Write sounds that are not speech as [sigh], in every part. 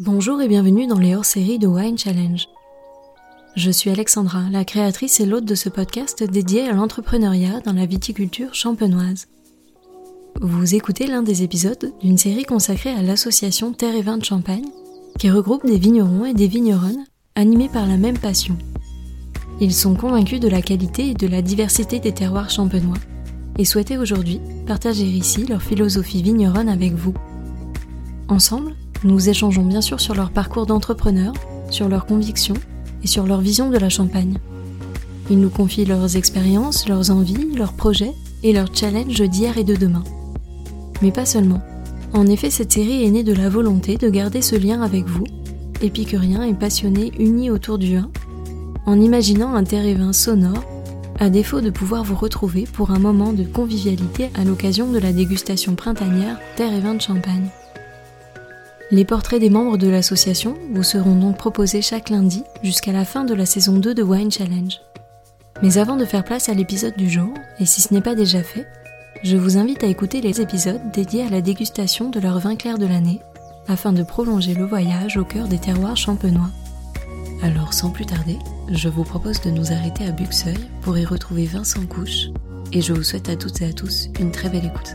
Bonjour et bienvenue dans les hors-séries de Wine Challenge. Je suis Alexandra, la créatrice et l'hôte de ce podcast dédié à l'entrepreneuriat dans la viticulture champenoise. Vous écoutez l'un des épisodes d'une série consacrée à l'association Terre et Vin de Champagne, qui regroupe des vignerons et des vigneronnes animés par la même passion. Ils sont convaincus de la qualité et de la diversité des terroirs champenois et souhaitaient aujourd'hui partager ici leur philosophie vigneronne avec vous. Ensemble, nous échangeons bien sûr sur leur parcours d'entrepreneur, sur leurs convictions et sur leur vision de la Champagne. Ils nous confient leurs expériences, leurs envies, leurs projets et leurs challenges d'hier et de demain. Mais pas seulement. En effet, cette série est née de la volonté de garder ce lien avec vous, épicuriens et passionnés unis autour du vin, en imaginant un terre et vin sonore à défaut de pouvoir vous retrouver pour un moment de convivialité à l'occasion de la dégustation printanière Terre et Vin de Champagne. Les portraits des membres de l'association vous seront donc proposés chaque lundi jusqu'à la fin de la saison 2 de Wine Challenge. Mais avant de faire place à l'épisode du jour, et si ce n'est pas déjà fait, je vous invite à écouter les épisodes dédiés à la dégustation de leur vin clair de l'année, afin de prolonger le voyage au cœur des terroirs champenois. Alors sans plus tarder, je vous propose de nous arrêter à Buxeuil pour y retrouver Vincent Couche, et je vous souhaite à toutes et à tous une très belle écoute.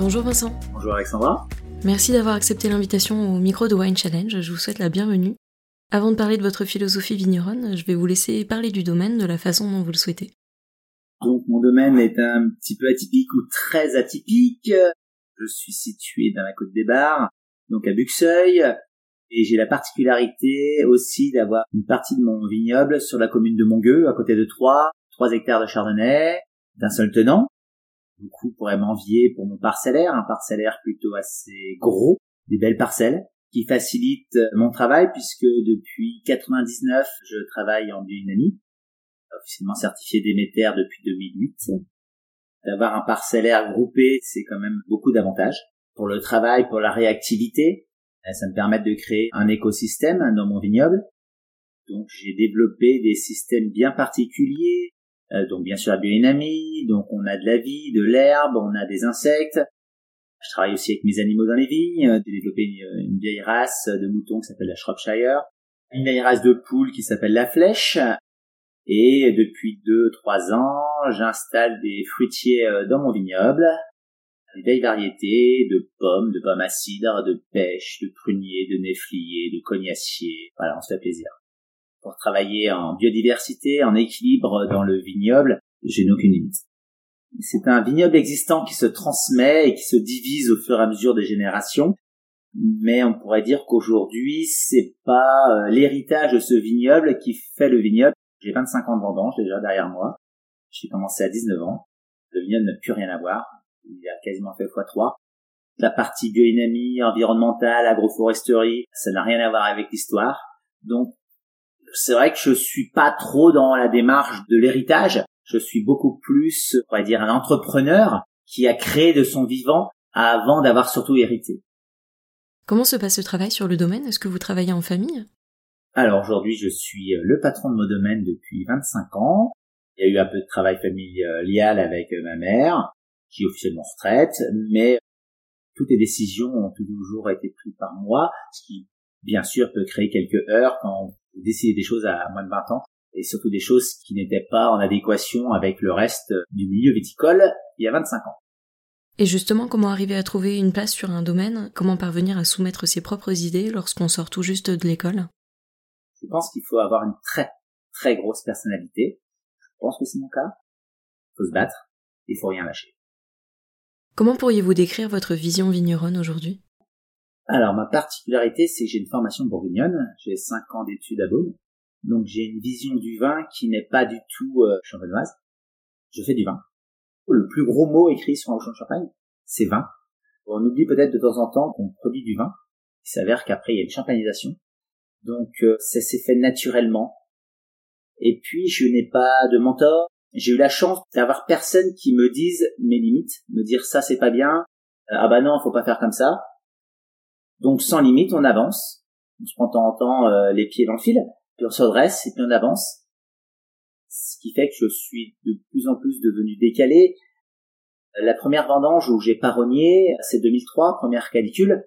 Bonjour Vincent. Bonjour Alexandra. Merci d'avoir accepté l'invitation au micro de Wine Challenge, je vous souhaite la bienvenue. Avant de parler de votre philosophie vigneronne, je vais vous laisser parler du domaine de la façon dont vous le souhaitez. Donc mon domaine est un petit peu atypique ou très atypique. Je suis situé dans la côte des Bars, donc à Buxeuil, et j'ai la particularité aussi d'avoir une partie de mon vignoble sur la commune de Mongueux, à côté de Troyes, 3 hectares de chardonnay, d'un seul tenant. Beaucoup pourraient m'envier pour mon parcellaire, un parcellaire plutôt assez gros, des belles parcelles, qui facilitent mon travail puisque depuis 99, je travaille en biodynamie, officiellement certifié Déméter depuis 2008. D'avoir un parcellaire groupé, c'est quand même beaucoup d'avantages pour le travail, pour la réactivité. Euh, ça me permet de créer un écosystème dans mon vignoble. Donc j'ai développé des systèmes bien particuliers. Euh, donc bien sûr la biodynamie, donc on a de la vie, de l'herbe, on a des insectes. Je travaille aussi avec mes animaux dans les vignes. J'ai développé une, vieille race de moutons qui s'appelle la Shropshire, une vieille race de poules qui s'appelle la Flèche. Et depuis deux, trois ans, j'installe des fruitiers euh, dans mon vignoble des vieilles variétés de pommes, de pommes à cidre, de pêche, de pruniers, de néfliers, de cognaciers. Voilà, on se fait plaisir. Pour travailler en biodiversité, en équilibre dans le vignoble, j'ai aucune limite. C'est un vignoble existant qui se transmet et qui se divise au fur et à mesure des générations. Mais on pourrait dire qu'aujourd'hui, c'est pas euh, l'héritage de ce vignoble qui fait le vignoble. J'ai 25 ans de vendange déjà derrière moi. J'ai commencé à 19 ans. Le vignoble n'a plus rien à voir il a quasiment fait x3. La partie biodynamie, environnementale, agroforesterie, ça n'a rien à voir avec l'histoire. Donc, c'est vrai que je suis pas trop dans la démarche de l'héritage. Je suis beaucoup plus, on va dire, un entrepreneur qui a créé de son vivant avant d'avoir surtout hérité. Comment se passe le travail sur le domaine? Est-ce que vous travaillez en famille? Alors aujourd'hui, je suis le patron de mon domaine depuis 25 ans. Il y a eu un peu de travail familial avec ma mère qui est officiellement retraite, mais toutes les décisions ont toujours été prises par moi, ce qui, bien sûr, peut créer quelques heures quand décidez des choses à moins de 20 ans, et surtout des choses qui n'étaient pas en adéquation avec le reste du milieu viticole il y a 25 ans. Et justement, comment arriver à trouver une place sur un domaine? Comment parvenir à soumettre ses propres idées lorsqu'on sort tout juste de l'école? Je pense qu'il faut avoir une très, très grosse personnalité. Je pense que c'est mon cas. Il faut se battre. Il faut rien lâcher. Comment pourriez-vous décrire votre vision vigneronne aujourd'hui? Alors, ma particularité, c'est que j'ai une formation bourguignonne. J'ai cinq ans d'études à Beaune. Donc, j'ai une vision du vin qui n'est pas du tout euh, champenoise. Je fais du vin. Le plus gros mot écrit sur un bouchon de champagne, c'est vin. On oublie peut-être de temps en temps qu'on produit du vin. Il s'avère qu'après, il y a une champagnisation. Donc, euh, ça s'est fait naturellement. Et puis, je n'ai pas de mentor, j'ai eu la chance d'avoir personne qui me dise mes limites, me dire ça c'est pas bien, euh, ah bah non, faut pas faire comme ça. Donc sans limite, on avance. On se prend de temps en temps euh, les pieds dans le fil, puis on se redresse et puis on avance. Ce qui fait que je suis de plus en plus devenu décalé. La première vendange où j'ai pas rogné, c'est 2003, première calicule.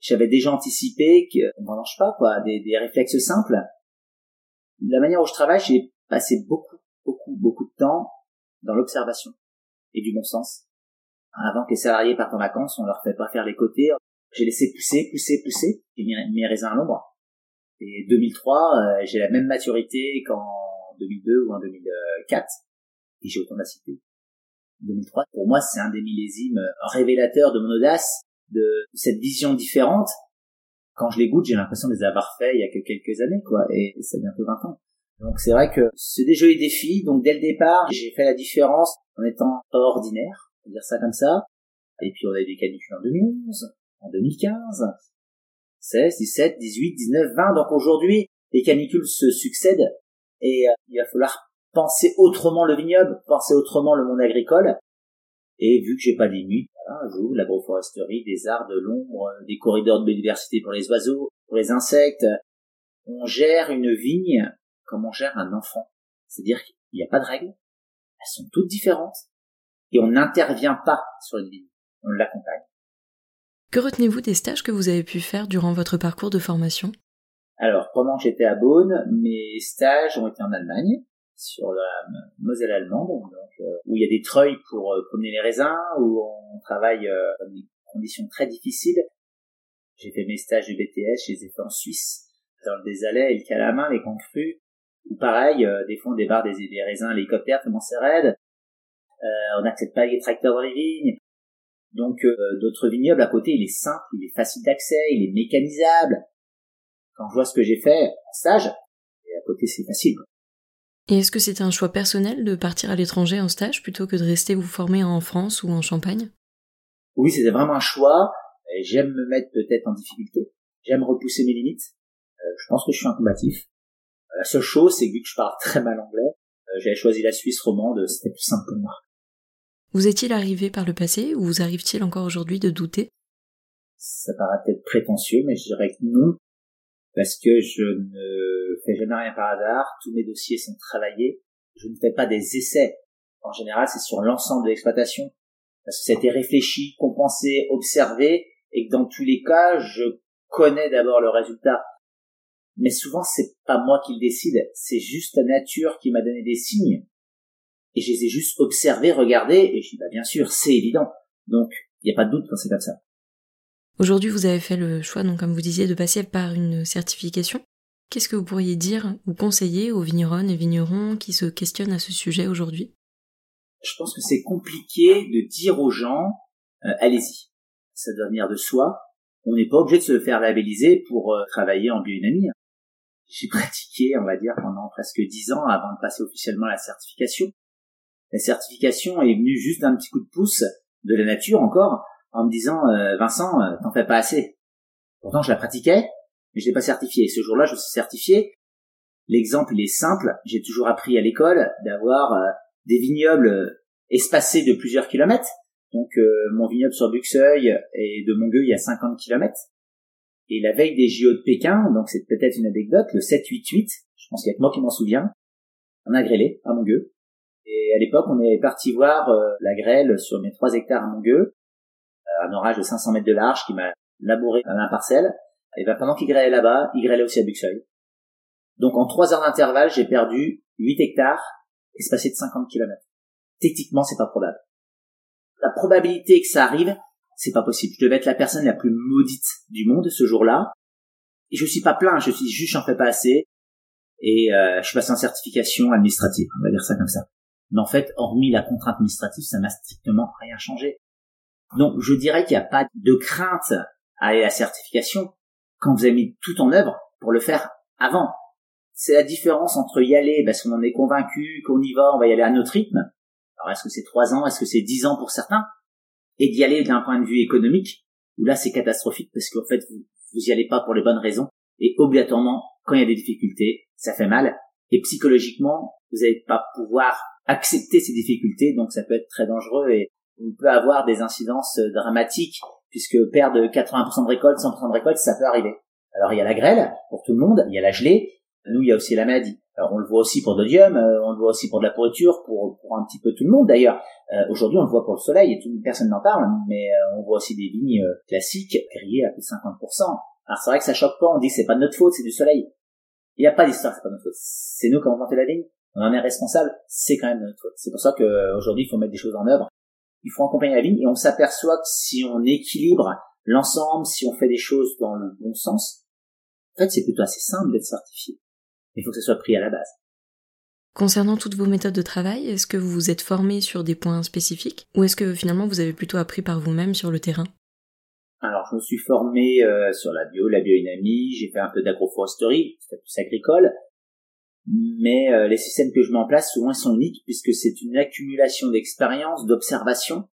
J'avais déjà anticipé qu'on vendange pas, quoi, des, des réflexes simples. La manière où je travaille, j'ai passé beaucoup, beaucoup, beaucoup de temps dans l'observation et du bon sens. Avant que les salariés partent en vacances, on leur fait pas faire les côtés. J'ai laissé pousser, pousser, pousser, et mis mes raisins à l'ombre. Et 2003, euh, j'ai la même maturité qu'en 2002 ou en 2004. Et j'ai autant d'acité. 2003, pour moi, c'est un des millésimes révélateurs de mon audace, de cette vision différente. Quand je les goûte, j'ai l'impression de les avoir fait il y a que quelques années, quoi, et ça fait bientôt 20 ans. Donc c'est vrai que c'est des jolis défis. Donc dès le départ, j'ai fait la différence en étant ordinaire, on va dire ça comme ça. Et puis on a eu des canicules en 2011, en 2015, 16, 17, 18, 19, 20. Donc aujourd'hui, les canicules se succèdent et euh, il va falloir penser autrement le vignoble, penser autrement le monde agricole. Et vu que j'ai pas nuits, voilà, j'ouvre l'agroforesterie, des arts de l'ombre, des corridors de biodiversité pour les oiseaux, pour les insectes. On gère une vigne comme on gère un enfant. C'est-à-dire qu'il n'y a pas de règles, elles sont toutes différentes, et on n'intervient pas sur une vigne, on l'accompagne. Que retenez-vous des stages que vous avez pu faire durant votre parcours de formation? Alors, pendant que j'étais à Beaune, mes stages ont été en Allemagne, sur la Moselle allemande, donc, euh, où il y a des treuils pour euh, promener les raisins, où on travaille euh, dans des conditions très difficiles. J'ai fait mes stages de BTS, je les ai fait en Suisse, dans le Désalais, le Calamin, les Concrus, ou pareil, des fois on débarre des, des raisins à l'hélicoptère tellement c'est raide. on n'accepte pas les tracteurs dans les vignes. Donc d'autres vignobles à côté, il est simple, il est facile d'accès, il est mécanisable. Quand je vois ce que j'ai fait en stage, et à côté c'est facile. Et est-ce que c'était un choix personnel de partir à l'étranger en stage plutôt que de rester vous former en France ou en Champagne? Oui, c'était vraiment un choix. J'aime me mettre peut-être en difficulté. J'aime repousser mes limites. Euh, je pense que je suis un combatif. Euh, la seule chose, c'est que vu que je parle [laughs] très mal anglais, euh, j'avais choisi la Suisse romande, c'était plus simple pour moi. Vous est-il arrivé par le passé ou vous arrive-t-il encore aujourd'hui de douter? Ça paraît peut-être prétentieux, mais je dirais que non, parce que je ne fais jamais rien par hasard, tous mes dossiers sont travaillés, je ne fais pas des essais. En général, c'est sur l'ensemble de l'exploitation, parce que ça a été réfléchi, compensé, observé, et que dans tous les cas, je connais d'abord le résultat. Mais souvent, c'est pas moi qui le décide, c'est juste la nature qui m'a donné des signes. Et je les ai juste observés, regardés, et je dis, bah, bien sûr, c'est évident. Donc, il n'y a pas de doute quand c'est comme ça. Aujourd'hui, vous avez fait le choix, donc comme vous disiez, de passer par une certification. Qu'est-ce que vous pourriez dire ou conseiller aux vignerons et vignerons qui se questionnent à ce sujet aujourd'hui? Je pense que c'est compliqué de dire aux gens euh, allez-y. Ça doit venir de soi. On n'est pas obligé de se faire labelliser pour euh, travailler en biodynamie. J'ai [laughs] pratiqué, on va dire, pendant presque dix ans avant de passer officiellement la certification. La certification est venue juste d'un petit coup de pouce de la nature encore, en me disant euh, Vincent, euh, t'en fais pas assez. Pourtant, je la pratiquais, mais je l'ai pas certifié. Ce jour-là, je suis certifié. L'exemple, est simple. J'ai toujours appris à l'école d'avoir euh, des vignobles espacés de plusieurs kilomètres. Donc, mon vignoble sur Buxeuil et de Mongueux, il y a 50 kilomètres. Et la veille des JO de Pékin, donc c'est peut-être une anecdote, le 7-8-8, je pense qu'il y a que moi qui m'en souviens, on a grêlé à Mongueux. Et à l'époque, on est parti voir la grêle sur mes 3 hectares à Mongueux un orage de 500 mètres de large qui m'a labouré ma parcelle. Et ben pendant qu'il grêlait là-bas, il grêlait aussi à Buxeuil. Donc en trois heures d'intervalle, j'ai perdu 8 hectares espacés de 50 km. Techniquement, c'est pas probable. La probabilité que ça arrive, c'est pas possible. Je devais être la personne la plus maudite du monde ce jour-là. Et je suis pas plein, je suis juste j'en fais pas assez. Et euh, je suis passé en certification administrative, on va dire ça comme ça. Mais en fait, hormis la contrainte administrative, ça m'a strictement rien changé. Donc je dirais qu'il n'y a pas de crainte à aller à la certification quand vous avez mis tout en œuvre pour le faire avant. C'est la différence entre y aller parce qu'on en est convaincu qu'on y va, on va y aller à notre rythme. Alors est-ce que c'est trois ans, est-ce que c'est dix ans pour certains? Et d'y aller d'un point de vue économique, où là c'est catastrophique parce qu'en fait vous, vous y allez pas pour les bonnes raisons et obligatoirement quand il y a des difficultés, ça fait mal et psychologiquement vous n'allez pas pouvoir accepter ces difficultés donc ça peut être très dangereux et on peut avoir des incidences euh, dramatiques, puisque perdre 80% de récolte, 100% de récolte, ça peut arriver. Alors il y a la grêle pour tout le monde, il y a la gelée, nous il y a aussi la maladie. Alors on le voit aussi pour d'odium, euh, on le voit aussi pour de la pourriture, pour, pour un petit peu tout le monde d'ailleurs. Euh, aujourd'hui on le voit pour le soleil et personne n'en parle, mais euh, on voit aussi des vignes classiques grillées à plus de 50%. Alors c'est vrai que ça choque pas, on dit c'est pas de notre faute, c'est du soleil. Il n'y a pas d'histoire, c'est pas de notre faute. C'est nous qui avons inventé la vigne, on en est responsable, c'est quand même notre faute. C'est pour ça qu'aujourd'hui il faut mettre des choses en œuvre. Il faut accompagner la vigne et on s'aperçoit que si on équilibre l'ensemble, si on fait des choses dans le bon sens, en fait c'est plutôt assez simple d'être certifié. Il faut que ça soit pris à la base. Concernant toutes vos méthodes de travail, est-ce que vous vous êtes formé sur des points spécifiques ou est-ce que finalement vous avez plutôt appris par vous-même sur le terrain? Alors je me suis formé euh, sur la bio, la biodynamie, j'ai fait un peu d'agroforesterie, c'était plus agricole, mais euh, les systèmes que je mets en place souvent sont uniques puisque c'est une accumulation d'expériences, d'observations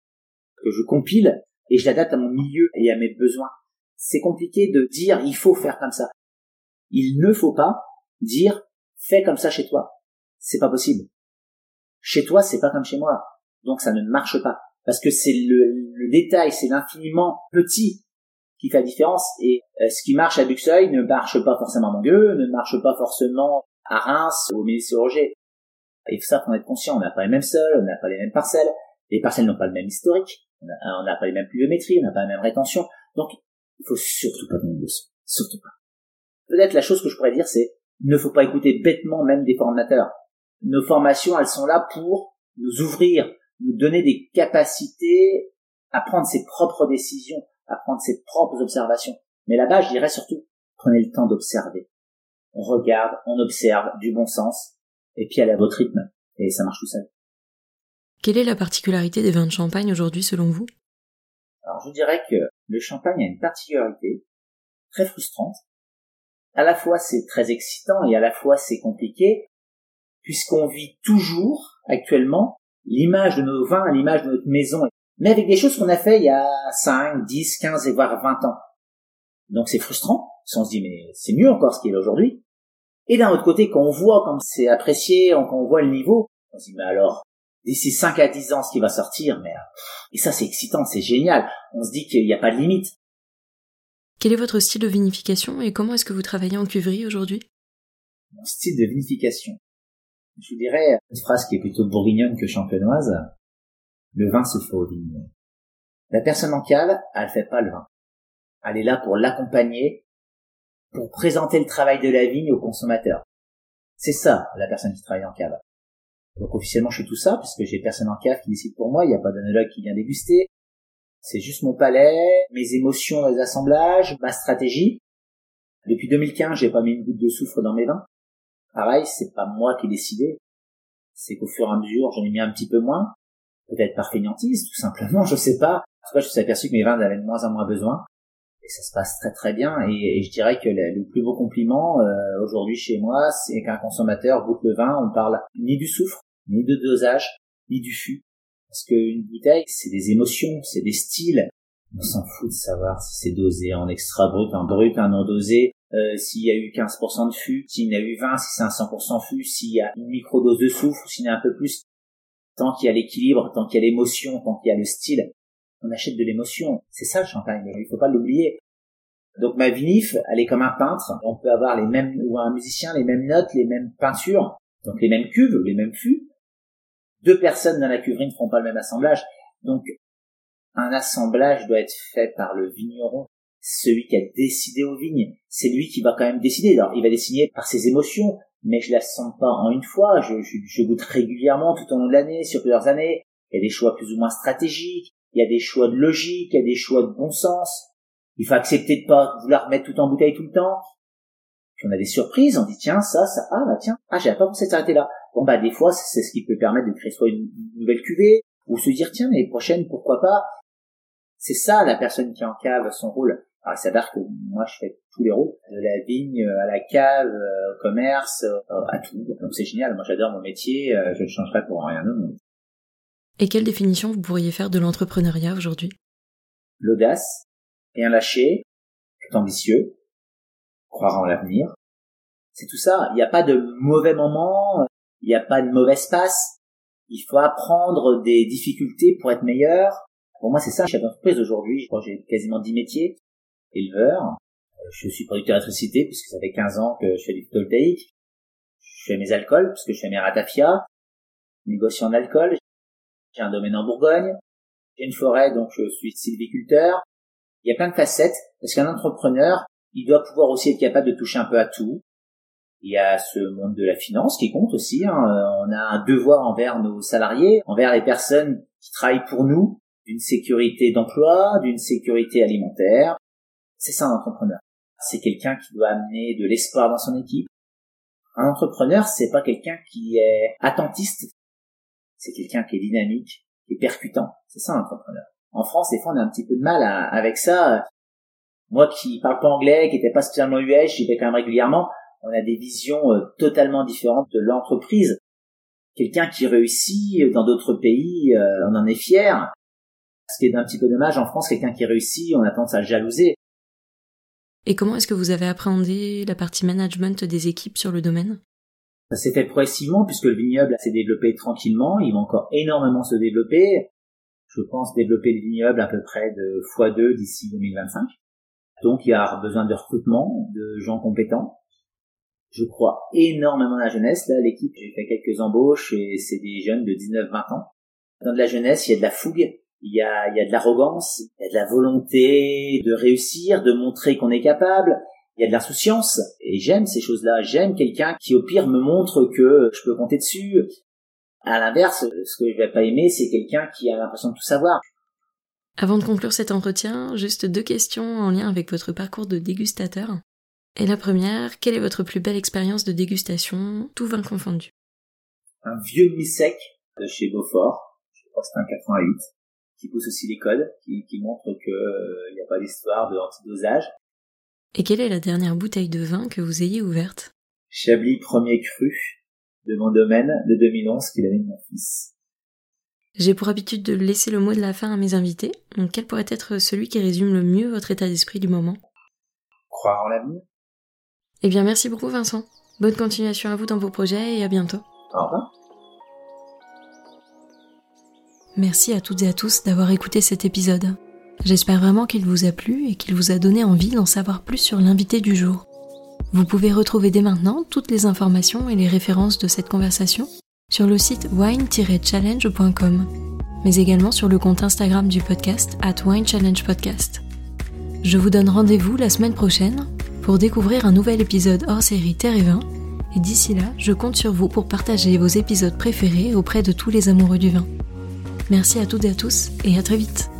que je compile et je l'adapte à mon milieu et à mes besoins. C'est compliqué de dire il faut faire comme ça. Il ne faut pas, dire fais comme ça chez toi. C'est pas possible. Chez toi, c'est pas comme chez moi. Donc ça ne marche pas. Parce que c'est le, détail, c'est l'infiniment petit qui fait la différence. Et euh, ce qui marche à Buxeuil ne marche pas forcément à Mongueux, ne marche pas forcément à Reims ou au ministère Roger. Et ça, faut en être conscient. On n'a pas les mêmes sols, on n'a pas les mêmes parcelles. Les parcelles n'ont pas le même historique. On n'a pas les mêmes pluviométries, on n'a pas la même rétention. Donc, il faut surtout pas donner de leçons. Surtout pas. Peut-être la chose que je pourrais dire, c'est il ne faut pas écouter bêtement même des formateurs. Nos formations, elles sont là pour nous ouvrir, nous donner des capacités à prendre ses propres décisions, à prendre ses propres observations. Mais là-bas, je dirais surtout, prenez le temps d'observer. On regarde, on observe du bon sens, et puis allez à votre rythme, et ça marche tout seul. Quelle est la particularité des vins de champagne aujourd'hui selon vous? Alors je dirais que le champagne a une particularité très frustrante, à la fois c'est très excitant et à la fois c'est compliqué, puisqu'on vit toujours actuellement l'image de nos vins, l'image de notre maison, mais avec des choses qu'on a fait il y a 5, 10, 15 et voire 20 ans. Donc c'est frustrant, si on se dit mais c'est mieux encore ce qu'il est aujourd'hui. Et d'un autre côté, quand on voit comme c'est apprécié, quand on voit le niveau, on se dit mais alors, d'ici 5 à 10 ans ce qui va sortir, mais et ça c'est excitant, c'est génial. On se dit qu'il n'y a pas de limite. Quel est votre style de vinification et comment est-ce que vous travaillez en cuverie aujourd'hui? Mon style de vinification. Je vous dirais une phrase qui est plutôt bourguignonne que champenoise. Le vin se fait au vignes. La personne en cave, elle fait pas le vin. Elle est là pour l'accompagner, pour présenter le travail de la vigne au consommateur. C'est ça, la personne qui travaille en cave. Donc officiellement, je fais tout ça, puisque j'ai personne en cave qui décide pour moi, il n'y a pas d'analogue qui vient déguster, c'est juste mon palais, mes émotions les assemblages, ma stratégie. Depuis 2015, j'ai pas mis une goutte de soufre dans mes vins. Pareil, c'est pas moi qui ai décidé. C'est qu'au fur et à mesure, j'en ai mis un petit peu moins. Peut-être par fainéantise, tout simplement, [laughs] je sais pas. En tout cas, je me suis aperçu que mes vins avaient de moins en moins besoin. Et ça se passe très très bien. Et, je dirais que le, plus beau compliment euh, aujourd'hui chez moi, c'est qu'un consommateur goûte le vin, on parle ni du soufre, ni de dosage, ni du fût. Parce qu'une bouteille, c'est des émotions, c'est des styles. On s'en fout de savoir si c'est dosé en extra brut, en brut, un non dosé, euh, s'il y a eu 15% de fût, s'il y a eu 20, si c'est un 100% fût, s'il y a une micro-dose de soufre, s'il y en a un peu plus. Tant qu'il y a l'équilibre, tant qu'il y a l'émotion, tant qu'il y a le style, on achète de l'émotion. C'est ça le champagne, il faut pas l'oublier. Donc ma vinif, elle est comme un peintre. On peut avoir les mêmes, ou un musicien, les mêmes notes, les mêmes peintures, donc les mêmes cuves, les mêmes fûts deux personnes dans la cuverie ne feront pas le même assemblage. Donc, un assemblage doit être fait par le vigneron, celui qui a décidé aux vignes. C'est lui qui va quand même décider. Alors, il va décider par ses émotions, mais je la sens pas en une fois. Je, je, goûte régulièrement tout au long de l'année, sur plusieurs années. Il y a des choix plus ou moins stratégiques. Il y a des choix de logique. Il y a des choix de bon sens. Il faut accepter de pas vouloir mettre tout en bouteille tout le temps. Puis on a des surprises. On dit tiens ça, ça, ah bah tiens, ah j'avais pas pensé s'arrêter là. Bon bah des fois c'est ce qui peut permettre de créer soit une nouvelle cuvée ou se dire tiens les prochaines pourquoi pas? C'est ça la personne qui encave son rôle. Alors il s'avère que moi je fais tous les rôles, de la vigne à la cave, au commerce, à tout. Donc c'est génial. Moi j'adore mon métier, euh, je le changerai pour rien au monde. Et quelle définition vous pourriez faire de l'entrepreneuriat aujourd'hui? L'audace, rien lâcher, être ambitieux, croire en l'avenir. C'est tout ça. Il n'y a pas de mauvais moments il n'y a pas de mauvaise passe. Il faut apprendre des difficultés pour être meilleur. Pour moi, c'est ça, chef d'entreprise aujourd'hui. Je crois que j'ai quasiment 10 métiers. Éleveur. Je suis producteur d'électricité puisque ça fait 15 ans que je fais du photovoltaïque. Je fais mes alcools, parce que je fais mes ratafia, négociant d'alcool. J'ai un domaine en Bourgogne. J'ai une forêt, donc je suis sylviculteur. Il y a plein de facettes, parce qu'un entrepreneur, il doit pouvoir aussi être capable de toucher un peu à tout. Il y a ce monde de la finance qui compte aussi. Hein. On a un devoir envers nos salariés, envers les personnes qui travaillent pour nous, d'une sécurité d'emploi, d'une sécurité alimentaire. C'est ça un entrepreneur. C'est quelqu'un qui doit amener de l'espoir dans son équipe. Un entrepreneur, c'est pas quelqu'un qui est attentiste. C'est quelqu'un qui est dynamique, qui est percutant. C'est ça un entrepreneur. En France, des fois, on a un petit peu de mal avec ça. Moi qui parle pas anglais, qui n'étais pas spécialement US, j'y vais quand même régulièrement, on a des visions euh, totalement différentes de l'entreprise. Quelqu'un qui réussit euh, dans d'autres pays, euh, on en est fier. Ce qui est un petit peu dommage en France, quelqu'un qui réussit, on a tendance à le jalouser. Et comment est-ce que vous avez appréhendé la partie management des équipes sur le domaine? Ça s'est fait progressivement puisque le vignoble s'est développé tranquillement, il va encore énormément se développer. Je pense développer le vignoble à peu près de x2 d'ici 2025. Donc il y a besoin de recrutement, de gens compétents. Je crois énormément à la jeunesse. Là, l'équipe, j'ai fait quelques embauches et c'est des jeunes de 19-20 ans. Dans de la jeunesse, il y a de la fougue, il y a, il y a de l'arrogance, il y a de la volonté de réussir, de montrer qu'on est capable. Il y a de l'insouciance et j'aime ces choses-là. J'aime quelqu'un qui au pire me montre que je peux compter dessus. À l'inverse, ce que je vais pas aimer, c'est quelqu'un qui a l'impression de tout savoir. Avant de conclure cet entretien, juste deux questions en lien avec votre parcours de dégustateur. Et la première, quelle est votre plus belle expérience de dégustation, tout vin confondu? Un vieux mi-sec de chez Beaufort, je crois que c'est un 88, qui pousse aussi les codes, qui, montre qu'il n'y euh, a pas d'histoire de antidosage. Et quelle est la dernière bouteille de vin que vous ayez ouverte? Chablis premier cru de mon domaine de 2011 qu'il avait de mon fils. J'ai pour habitude de laisser le mot de la fin à mes invités. Donc, quel pourrait être celui qui résume le mieux votre état d'esprit du moment? Croire en l'avenir. Eh bien, merci beaucoup, Vincent. Bonne continuation à vous dans vos projets et à bientôt. Au revoir. Merci à toutes et à tous d'avoir écouté cet épisode. J'espère vraiment qu'il vous a plu et qu'il vous a donné envie d'en savoir plus sur l'invité du jour. Vous pouvez retrouver dès maintenant toutes les informations et les références de cette conversation sur le site wine-challenge.com, mais également sur le compte Instagram du podcast at Wine Challenge Podcast. Je vous donne rendez-vous la semaine prochaine pour découvrir un nouvel épisode hors série Terre et Vin, et d'ici là, je compte sur vous pour partager vos épisodes préférés auprès de tous les amoureux du vin. Merci à toutes et à tous, et à très vite